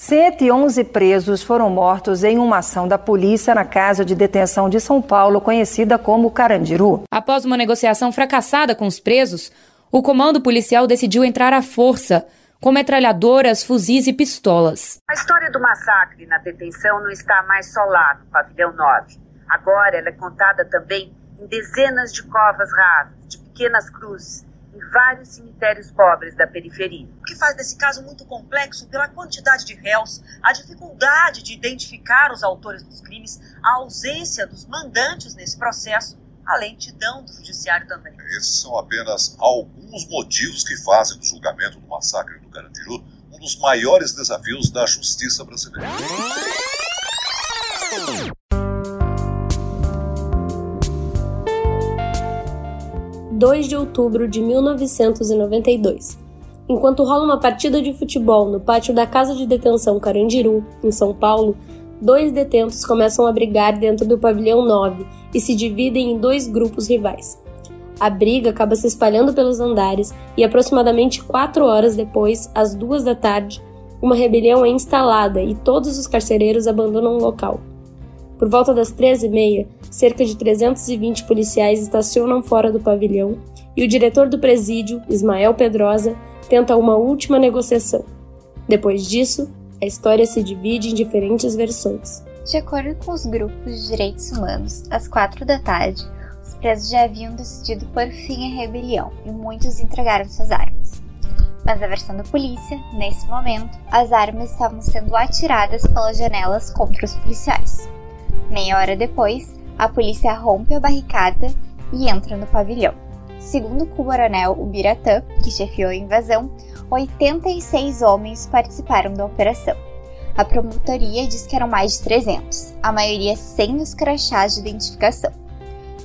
111 presos foram mortos em uma ação da polícia na casa de detenção de São Paulo, conhecida como Carandiru. Após uma negociação fracassada com os presos, o comando policial decidiu entrar à força, com metralhadoras, fuzis e pistolas. A história do massacre na detenção não está mais só lá, no pavilhão 9. Agora ela é contada também em dezenas de covas rasas, de pequenas cruzes em vários cemitérios pobres da periferia. O que faz desse caso muito complexo pela quantidade de réus, a dificuldade de identificar os autores dos crimes, a ausência dos mandantes nesse processo, a lentidão do judiciário também. Esses são apenas alguns motivos que fazem do julgamento do massacre do Carandiru um dos maiores desafios da justiça brasileira. 2 de outubro de 1992. Enquanto rola uma partida de futebol no pátio da Casa de Detenção Carandiru, em São Paulo, dois detentos começam a brigar dentro do pavilhão 9 e se dividem em dois grupos rivais. A briga acaba se espalhando pelos andares e aproximadamente quatro horas depois, às duas da tarde, uma rebelião é instalada e todos os carcereiros abandonam o local. Por volta das 13h30, cerca de 320 policiais estacionam fora do pavilhão e o diretor do presídio, Ismael Pedrosa, tenta uma última negociação. Depois disso, a história se divide em diferentes versões. De acordo com os grupos de direitos humanos, às quatro da tarde, os presos já haviam decidido por fim a rebelião e muitos entregaram suas armas. Mas a versão da polícia, nesse momento, as armas estavam sendo atiradas pelas janelas contra os policiais. Meia hora depois, a polícia rompe a barricada e entra no pavilhão. Segundo o coronel Ubiratã, que chefiou a invasão, 86 homens participaram da operação. A promotoria diz que eram mais de 300, a maioria sem os crachás de identificação.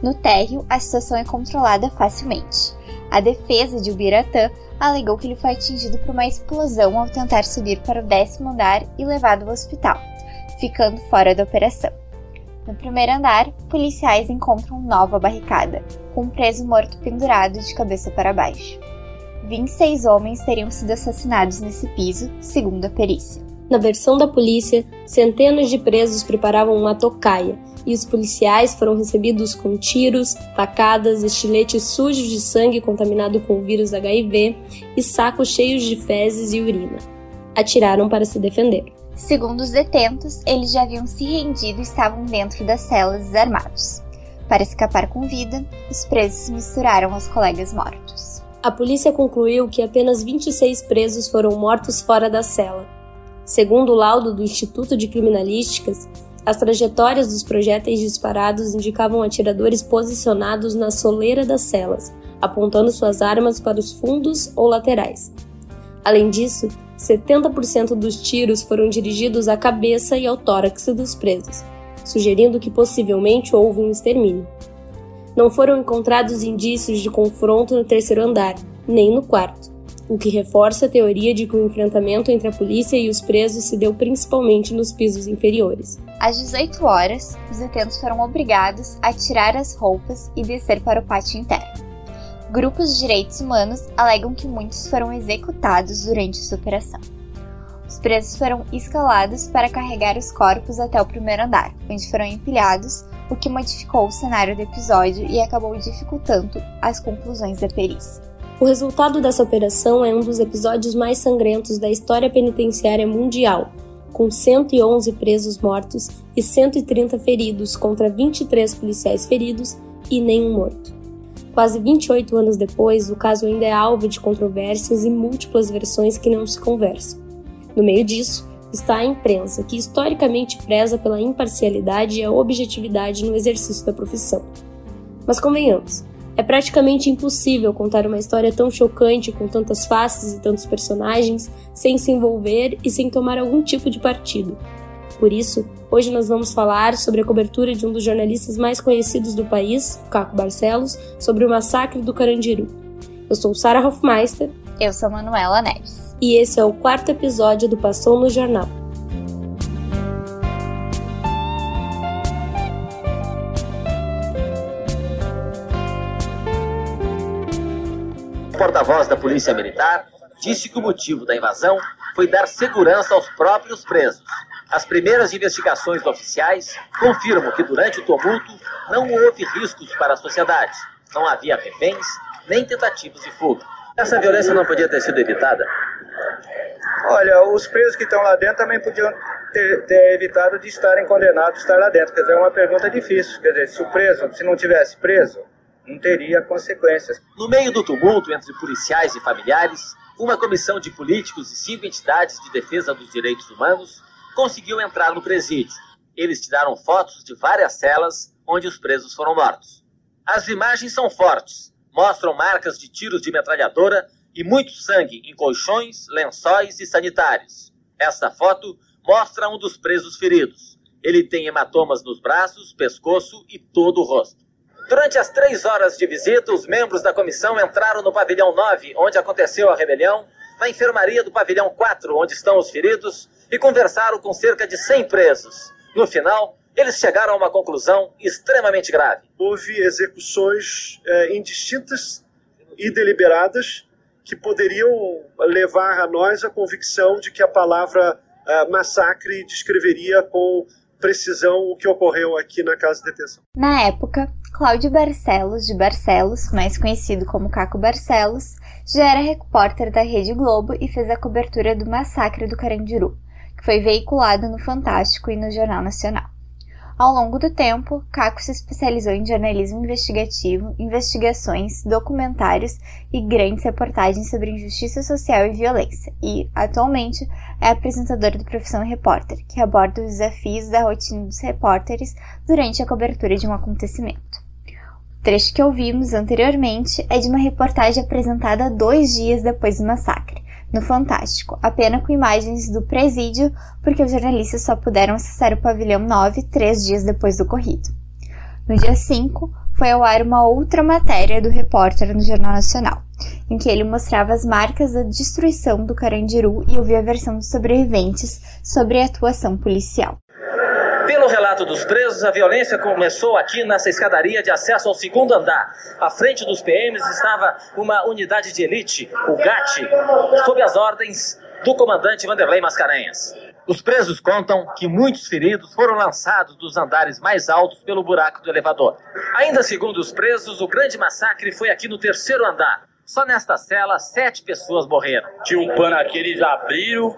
No térreo, a situação é controlada facilmente. A defesa de Ubiratã alegou que ele foi atingido por uma explosão ao tentar subir para o décimo andar e levado ao hospital, ficando fora da operação. No primeiro andar, policiais encontram nova barricada, com um preso morto pendurado de cabeça para baixo. 26 homens teriam sido assassinados nesse piso, segundo a perícia. Na versão da polícia, centenas de presos preparavam uma tocaia e os policiais foram recebidos com tiros, facadas, estiletes sujos de sangue contaminado com o vírus HIV e sacos cheios de fezes e urina. Atiraram para se defender. Segundo os detentos, eles já haviam se rendido e estavam dentro das celas desarmados. Para escapar com vida, os presos se misturaram aos colegas mortos. A polícia concluiu que apenas 26 presos foram mortos fora da cela. Segundo o laudo do Instituto de Criminalísticas, as trajetórias dos projéteis disparados indicavam atiradores posicionados na soleira das celas, apontando suas armas para os fundos ou laterais. Além disso, 70% dos tiros foram dirigidos à cabeça e ao tórax dos presos, sugerindo que possivelmente houve um extermínio. Não foram encontrados indícios de confronto no terceiro andar, nem no quarto, o que reforça a teoria de que o enfrentamento entre a polícia e os presos se deu principalmente nos pisos inferiores. Às 18 horas, os detentos foram obrigados a tirar as roupas e descer para o pátio interno. Grupos de direitos humanos alegam que muitos foram executados durante essa operação. Os presos foram escalados para carregar os corpos até o primeiro andar, onde foram empilhados, o que modificou o cenário do episódio e acabou dificultando as conclusões da perícia. O resultado dessa operação é um dos episódios mais sangrentos da história penitenciária mundial, com 111 presos mortos e 130 feridos contra 23 policiais feridos e nenhum morto. Quase 28 anos depois, o caso ainda é alvo de controvérsias e múltiplas versões que não se conversam. No meio disso, está a imprensa, que historicamente preza pela imparcialidade e a objetividade no exercício da profissão. Mas convenhamos, é praticamente impossível contar uma história tão chocante com tantas faces e tantos personagens sem se envolver e sem tomar algum tipo de partido. Por isso, hoje nós vamos falar sobre a cobertura de um dos jornalistas mais conhecidos do país, Caco Barcelos, sobre o massacre do Carandiru. Eu sou Sara Hofmeister. Eu sou Manuela Neves. E esse é o quarto episódio do Passou no Jornal. O porta-voz da Polícia Militar disse que o motivo da invasão foi dar segurança aos próprios presos. As primeiras investigações oficiais confirmam que durante o tumulto não houve riscos para a sociedade. Não havia reféns nem tentativas de fuga. Essa violência não podia ter sido evitada? Olha, os presos que estão lá dentro também podiam ter, ter, evitado de estarem condenados a estar lá dentro. Quer dizer, é uma pergunta difícil. Quer dizer, se o preso, se não tivesse preso, não teria consequências. No meio do tumulto entre policiais e familiares, uma comissão de políticos e cinco entidades de defesa dos direitos humanos conseguiu entrar no presídio. Eles tiraram fotos de várias celas onde os presos foram mortos. As imagens são fortes, mostram marcas de tiros de metralhadora e muito sangue em colchões, lençóis e sanitários. Esta foto mostra um dos presos feridos. Ele tem hematomas nos braços, pescoço e todo o rosto. Durante as três horas de visita, os membros da comissão entraram no pavilhão 9, onde aconteceu a rebelião, na enfermaria do pavilhão 4, onde estão os feridos, e conversaram com cerca de 100 presos. No final, eles chegaram a uma conclusão extremamente grave. Houve execuções é, indistintas e deliberadas que poderiam levar a nós a convicção de que a palavra uh, massacre descreveria com precisão o que ocorreu aqui na casa de detenção. Na época, Cláudio Barcelos, de Barcelos, mais conhecido como Caco Barcelos, já era repórter da Rede Globo e fez a cobertura do massacre do Carandiru, foi veiculado no Fantástico e no Jornal Nacional. Ao longo do tempo, Caco se especializou em jornalismo investigativo, investigações, documentários e grandes reportagens sobre injustiça social e violência, e, atualmente, é apresentador do Profissão Repórter, que aborda os desafios da rotina dos repórteres durante a cobertura de um acontecimento. O trecho que ouvimos anteriormente é de uma reportagem apresentada dois dias depois do massacre, no Fantástico, apenas com imagens do presídio, porque os jornalistas só puderam acessar o pavilhão 9 três dias depois do ocorrido. No dia 5, foi ao ar uma outra matéria do repórter no Jornal Nacional, em que ele mostrava as marcas da destruição do Carandiru e ouvia a versão dos sobreviventes sobre a atuação policial. Pelo relato dos presos, a violência começou aqui nessa escadaria de acesso ao segundo andar. À frente dos PMs estava uma unidade de elite, o GAT, sob as ordens do comandante Vanderlei Mascarenhas. Os presos contam que muitos feridos foram lançados dos andares mais altos pelo buraco do elevador. Ainda segundo os presos, o grande massacre foi aqui no terceiro andar. Só nesta cela, sete pessoas morreram. Tinha um pano aqui, eles abriram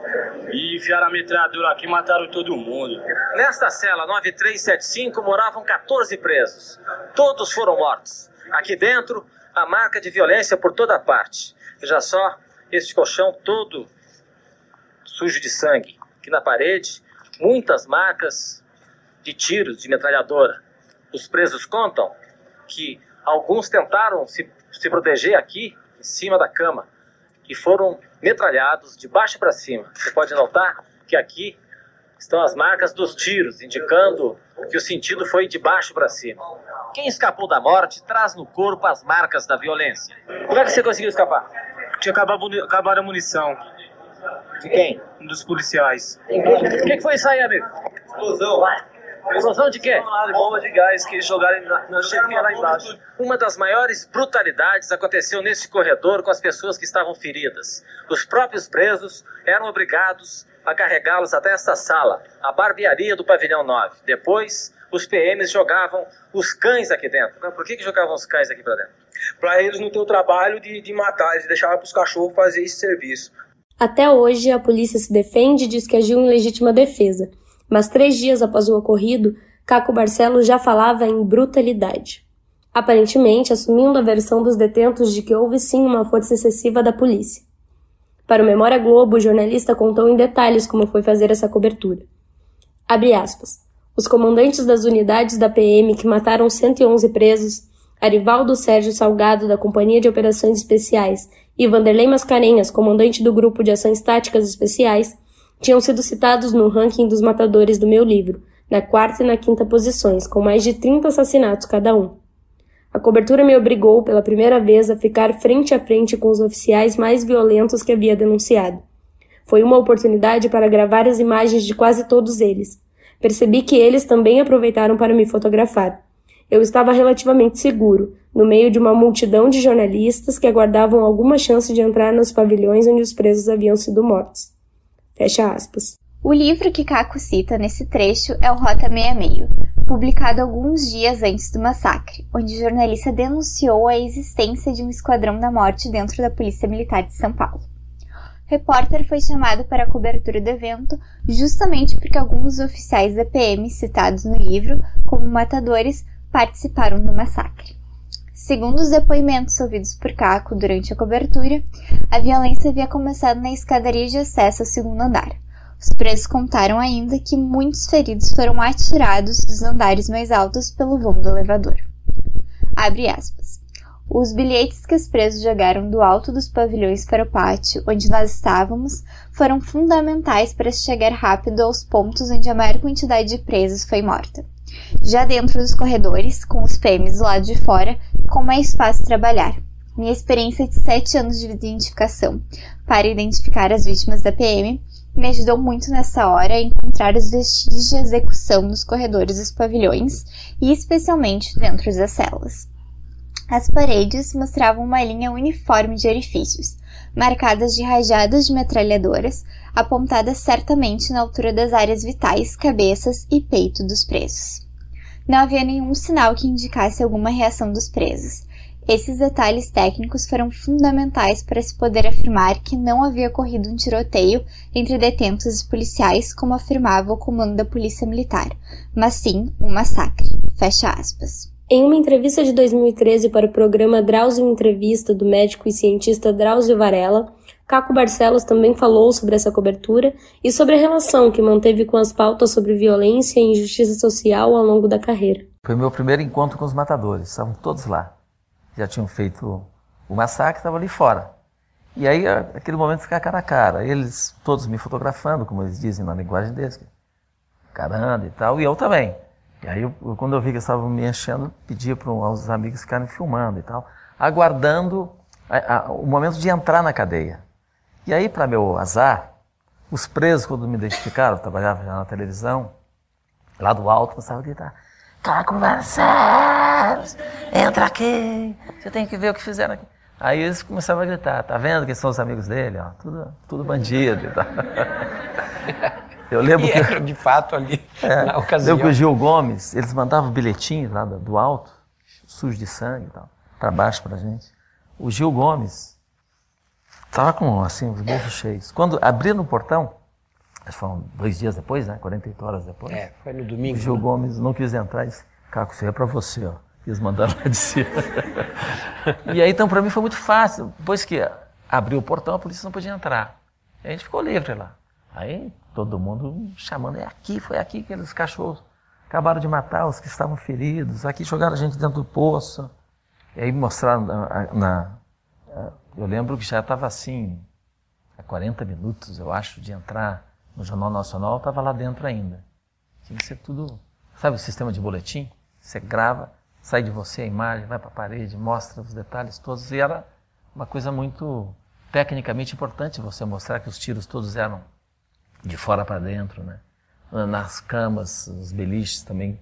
e enfiaram a metralhadora aqui e mataram todo mundo. Nesta cela 9375 moravam 14 presos. Todos foram mortos. Aqui dentro, a marca de violência por toda parte. Veja só este colchão todo sujo de sangue. Aqui na parede, muitas marcas de tiros de metralhadora. Os presos contam que alguns tentaram se se proteger aqui, em cima da cama, e foram metralhados de baixo para cima. Você pode notar que aqui estão as marcas dos tiros, indicando que o sentido foi de baixo para cima. Quem escapou da morte traz no corpo as marcas da violência. Como é que você conseguiu escapar? Tinha acabado, acabado a munição. De quem? Um dos policiais. O que, que foi isso aí, amigo? Explosão. Explosão de quê? Bomba de gás que jogaram na, na chefia lá embaixo. Uma das maiores brutalidades aconteceu nesse corredor com as pessoas que estavam feridas. Os próprios presos eram obrigados a carregá-los até esta sala, a barbearia do pavilhão 9. Depois, os PMs jogavam os cães aqui dentro. Por que, que jogavam os cães aqui para dentro? Para eles não ter o trabalho de, de matar, eles deixavam para os cachorros fazer esse serviço. Até hoje, a polícia se defende e diz que agiu em legítima defesa mas três dias após o ocorrido, Caco Barcelos já falava em brutalidade. Aparentemente, assumindo a versão dos detentos de que houve sim uma força excessiva da polícia. Para o Memória Globo, o jornalista contou em detalhes como foi fazer essa cobertura. Abre aspas. Os comandantes das unidades da PM que mataram 111 presos, Arivaldo Sérgio Salgado, da Companhia de Operações Especiais, e Vanderlei Mascarenhas, comandante do Grupo de Ações Táticas Especiais, tinham sido citados no ranking dos matadores do meu livro, na quarta e na quinta posições, com mais de 30 assassinatos cada um. A cobertura me obrigou, pela primeira vez, a ficar frente a frente com os oficiais mais violentos que havia denunciado. Foi uma oportunidade para gravar as imagens de quase todos eles. Percebi que eles também aproveitaram para me fotografar. Eu estava relativamente seguro, no meio de uma multidão de jornalistas que aguardavam alguma chance de entrar nos pavilhões onde os presos haviam sido mortos. Fecha aspas. O livro que Caco cita nesse trecho é o Rota 66, publicado alguns dias antes do massacre, onde o jornalista denunciou a existência de um esquadrão da morte dentro da Polícia Militar de São Paulo. O repórter foi chamado para a cobertura do evento justamente porque alguns oficiais da PM citados no livro como matadores participaram do massacre. Segundo os depoimentos ouvidos por Caco durante a cobertura, a violência havia começado na escadaria de acesso ao segundo andar. Os presos contaram ainda que muitos feridos foram atirados dos andares mais altos pelo vão do elevador. Abre aspas. Os bilhetes que os presos jogaram do alto dos pavilhões para o pátio, onde nós estávamos, foram fundamentais para chegar rápido aos pontos onde a maior quantidade de presos foi morta. Já dentro dos corredores, com os PMs do lado de fora, ficou mais fácil trabalhar. Minha experiência de sete anos de identificação para identificar as vítimas da PM me ajudou muito nessa hora a encontrar os vestígios de execução nos corredores dos pavilhões e especialmente dentro das celas. As paredes mostravam uma linha uniforme de orifícios, marcadas de rajadas de metralhadoras, apontadas certamente na altura das áreas vitais, cabeças e peito dos presos. Não havia nenhum sinal que indicasse alguma reação dos presos, esses detalhes técnicos foram fundamentais para se poder afirmar que não havia ocorrido um tiroteio entre detentos e policiais, como afirmava o comando da Polícia Militar, mas sim um massacre. Fecha aspas. Em uma entrevista de 2013 para o programa Drauzio Entrevista do médico e cientista Drauzio Varela, Caco Barcelos também falou sobre essa cobertura e sobre a relação que manteve com as pautas sobre violência e injustiça social ao longo da carreira. Foi meu primeiro encontro com os matadores, estavam todos lá já tinham feito o massacre, estava ali fora. E aí, aquele momento fica cara a cara. Eles todos me fotografando, como eles dizem na linguagem deles, caramba e tal, e eu também. E aí, eu, quando eu vi que estavam me enchendo, pedi para os amigos ficarem filmando e tal, aguardando a, a, o momento de entrar na cadeia. E aí, para meu azar, os presos, quando me identificaram, eu trabalhava já na televisão, lá do alto, começavam a gritar: Tá conversando, entra aqui, você tem que ver o que fizeram aqui. Aí eles começavam a gritar, tá vendo que são os amigos dele? Ó, tudo, tudo bandido e tal. Eu lembro e que. Era de fato ali, é, na ocasião. Eu que o Gil Gomes, eles mandavam bilhetinhos lá do, do alto, sujo de sangue e tal, para baixo pra gente. O Gil Gomes estava com assim, os bolsos cheios. Quando abriram o portão, foram dois dias depois, né? 48 horas depois. É, foi no domingo. O Gil né? Gomes não quis entrar e disse, Caco, isso aí é para você, ó. Quis mandar lá de cima. e aí, então, para mim foi muito fácil. Depois que abriu o portão, a polícia não podia entrar. E a gente ficou livre lá. Aí, todo mundo chamando, é aqui, foi aqui que aqueles cachorros acabaram de matar os que estavam feridos. Aqui jogaram a gente dentro do poço. E aí mostraram na, na eu lembro que já estava assim, há 40 minutos, eu acho, de entrar no Jornal Nacional, estava lá dentro ainda. Tinha que ser tudo. Sabe o sistema de boletim? Você grava, sai de você a imagem, vai para a parede, mostra os detalhes todos. E era uma coisa muito tecnicamente importante você mostrar que os tiros todos eram de fora para dentro, né? Nas camas, os beliches também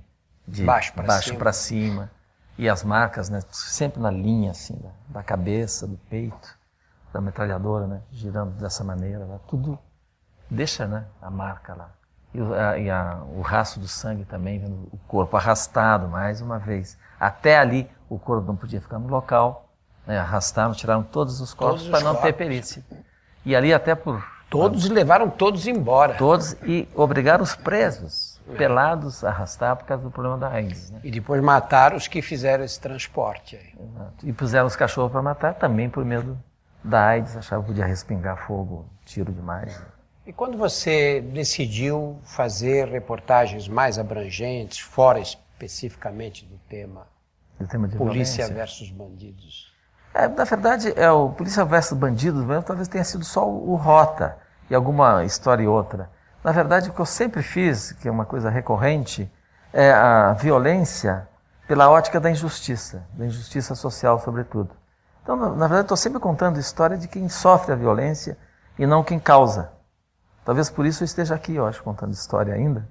de baixo para cima. cima. E as marcas, né? Sempre na linha, assim, da, da cabeça, do peito, da metralhadora, né? Girando dessa maneira, né? tudo deixa né, a marca lá. E, a, e a, o rastro do sangue também, vendo o corpo arrastado mais uma vez. Até ali o corpo não podia ficar no local, né, arrastaram, tiraram todos os corpos para não ter perícia. E ali até por... Todos pra, levaram todos embora. Todos e obrigaram os presos. Pelados, a arrastar por causa do problema da AIDS. Né? E depois mataram os que fizeram esse transporte. Aí. Exato. E puseram os cachorros para matar também por medo da AIDS, achavam que podia respingar fogo, tiro demais. E quando você decidiu fazer reportagens mais abrangentes, fora especificamente do tema, do tema de polícia violência. versus bandidos? É, na verdade, é o polícia versus bandidos, talvez tenha sido só o Rota e alguma história e outra. Na verdade, o que eu sempre fiz, que é uma coisa recorrente, é a violência pela ótica da injustiça, da injustiça social, sobretudo. Então, na, verdade, estou sempre contando a história de quem sofre a violência e não quem causa. Talvez por isso eu esteja aqui, eu acho, contando história ainda,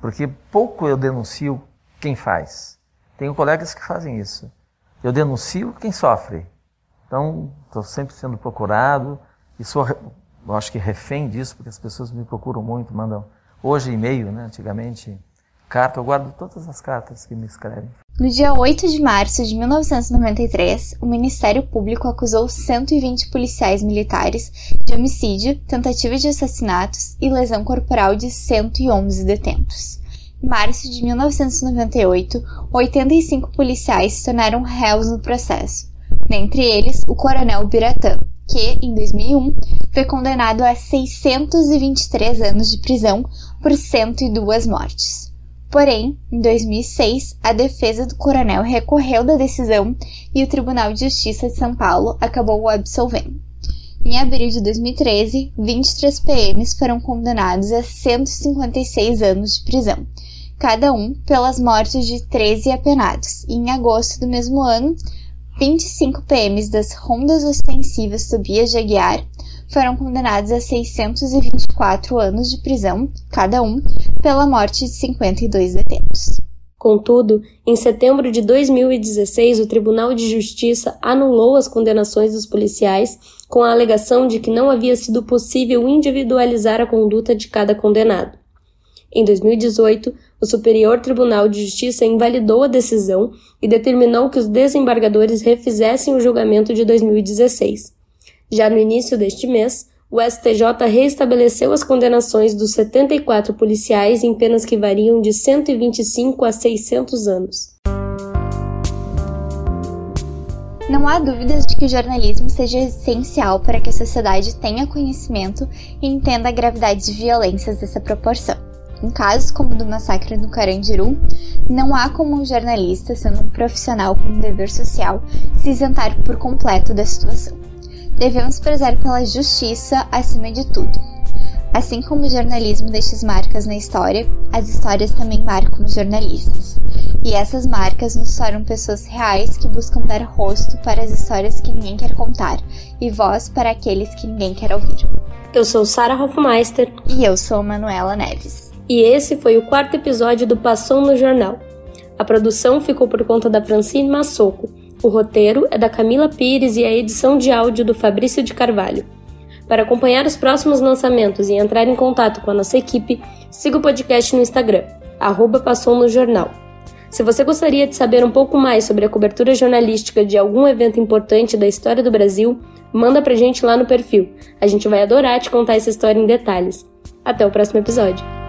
porque pouco eu denuncio quem faz. Tenho colegas que fazem isso. Eu denuncio quem sofre. Então, estou sempre sendo procurado e sou eu acho que refém disso, porque as pessoas me procuram muito, mandam hoje e-mail, né? Antigamente carta, eu guardo todas as cartas que me escrevem. No dia 8 de março de 1993, o Ministério Público acusou 120 policiais militares de homicídio, tentativa de assassinatos e lesão corporal de 111 detentos. Em março de 1998, 85 policiais se tornaram réus no processo, dentre eles o coronel Biratã, que, em 2001, foi condenado a 623 anos de prisão por 102 mortes. Porém, em 2006, a defesa do coronel recorreu da decisão e o Tribunal de Justiça de São Paulo acabou o absolvendo. Em abril de 2013, 23 PMs foram condenados a 156 anos de prisão, cada um pelas mortes de 13 apenados, e em agosto do mesmo ano, 25 PMs das rondas ostensivas Tobias de Aguiar foram condenados a 624 anos de prisão, cada um, pela morte de 52 detentos. Contudo, em setembro de 2016, o Tribunal de Justiça anulou as condenações dos policiais com a alegação de que não havia sido possível individualizar a conduta de cada condenado. Em 2018, o Superior Tribunal de Justiça invalidou a decisão e determinou que os desembargadores refizessem o julgamento de 2016. Já no início deste mês, o STJ reestabeleceu as condenações dos 74 policiais em penas que variam de 125 a 600 anos. Não há dúvidas de que o jornalismo seja essencial para que a sociedade tenha conhecimento e entenda a gravidade de violências dessa proporção. Em casos como o do massacre no Carandiru, não há como um jornalista, sendo um profissional com um dever social, se isentar por completo da situação. Devemos prezar pela justiça acima de tudo. Assim como o jornalismo deixa marcas na história, as histórias também marcam os jornalistas. E essas marcas nos tornam pessoas reais que buscam dar rosto para as histórias que ninguém quer contar e voz para aqueles que ninguém quer ouvir. Eu sou Sara Hofmeister. E eu sou Manuela Neves e esse foi o quarto episódio do Passou no Jornal. A produção ficou por conta da Francine Massoco, o roteiro é da Camila Pires e a edição de áudio do Fabrício de Carvalho. Para acompanhar os próximos lançamentos e entrar em contato com a nossa equipe, siga o podcast no Instagram, arroba Passou no Jornal. Se você gostaria de saber um pouco mais sobre a cobertura jornalística de algum evento importante da história do Brasil, manda pra gente lá no perfil. A gente vai adorar te contar essa história em detalhes. Até o próximo episódio.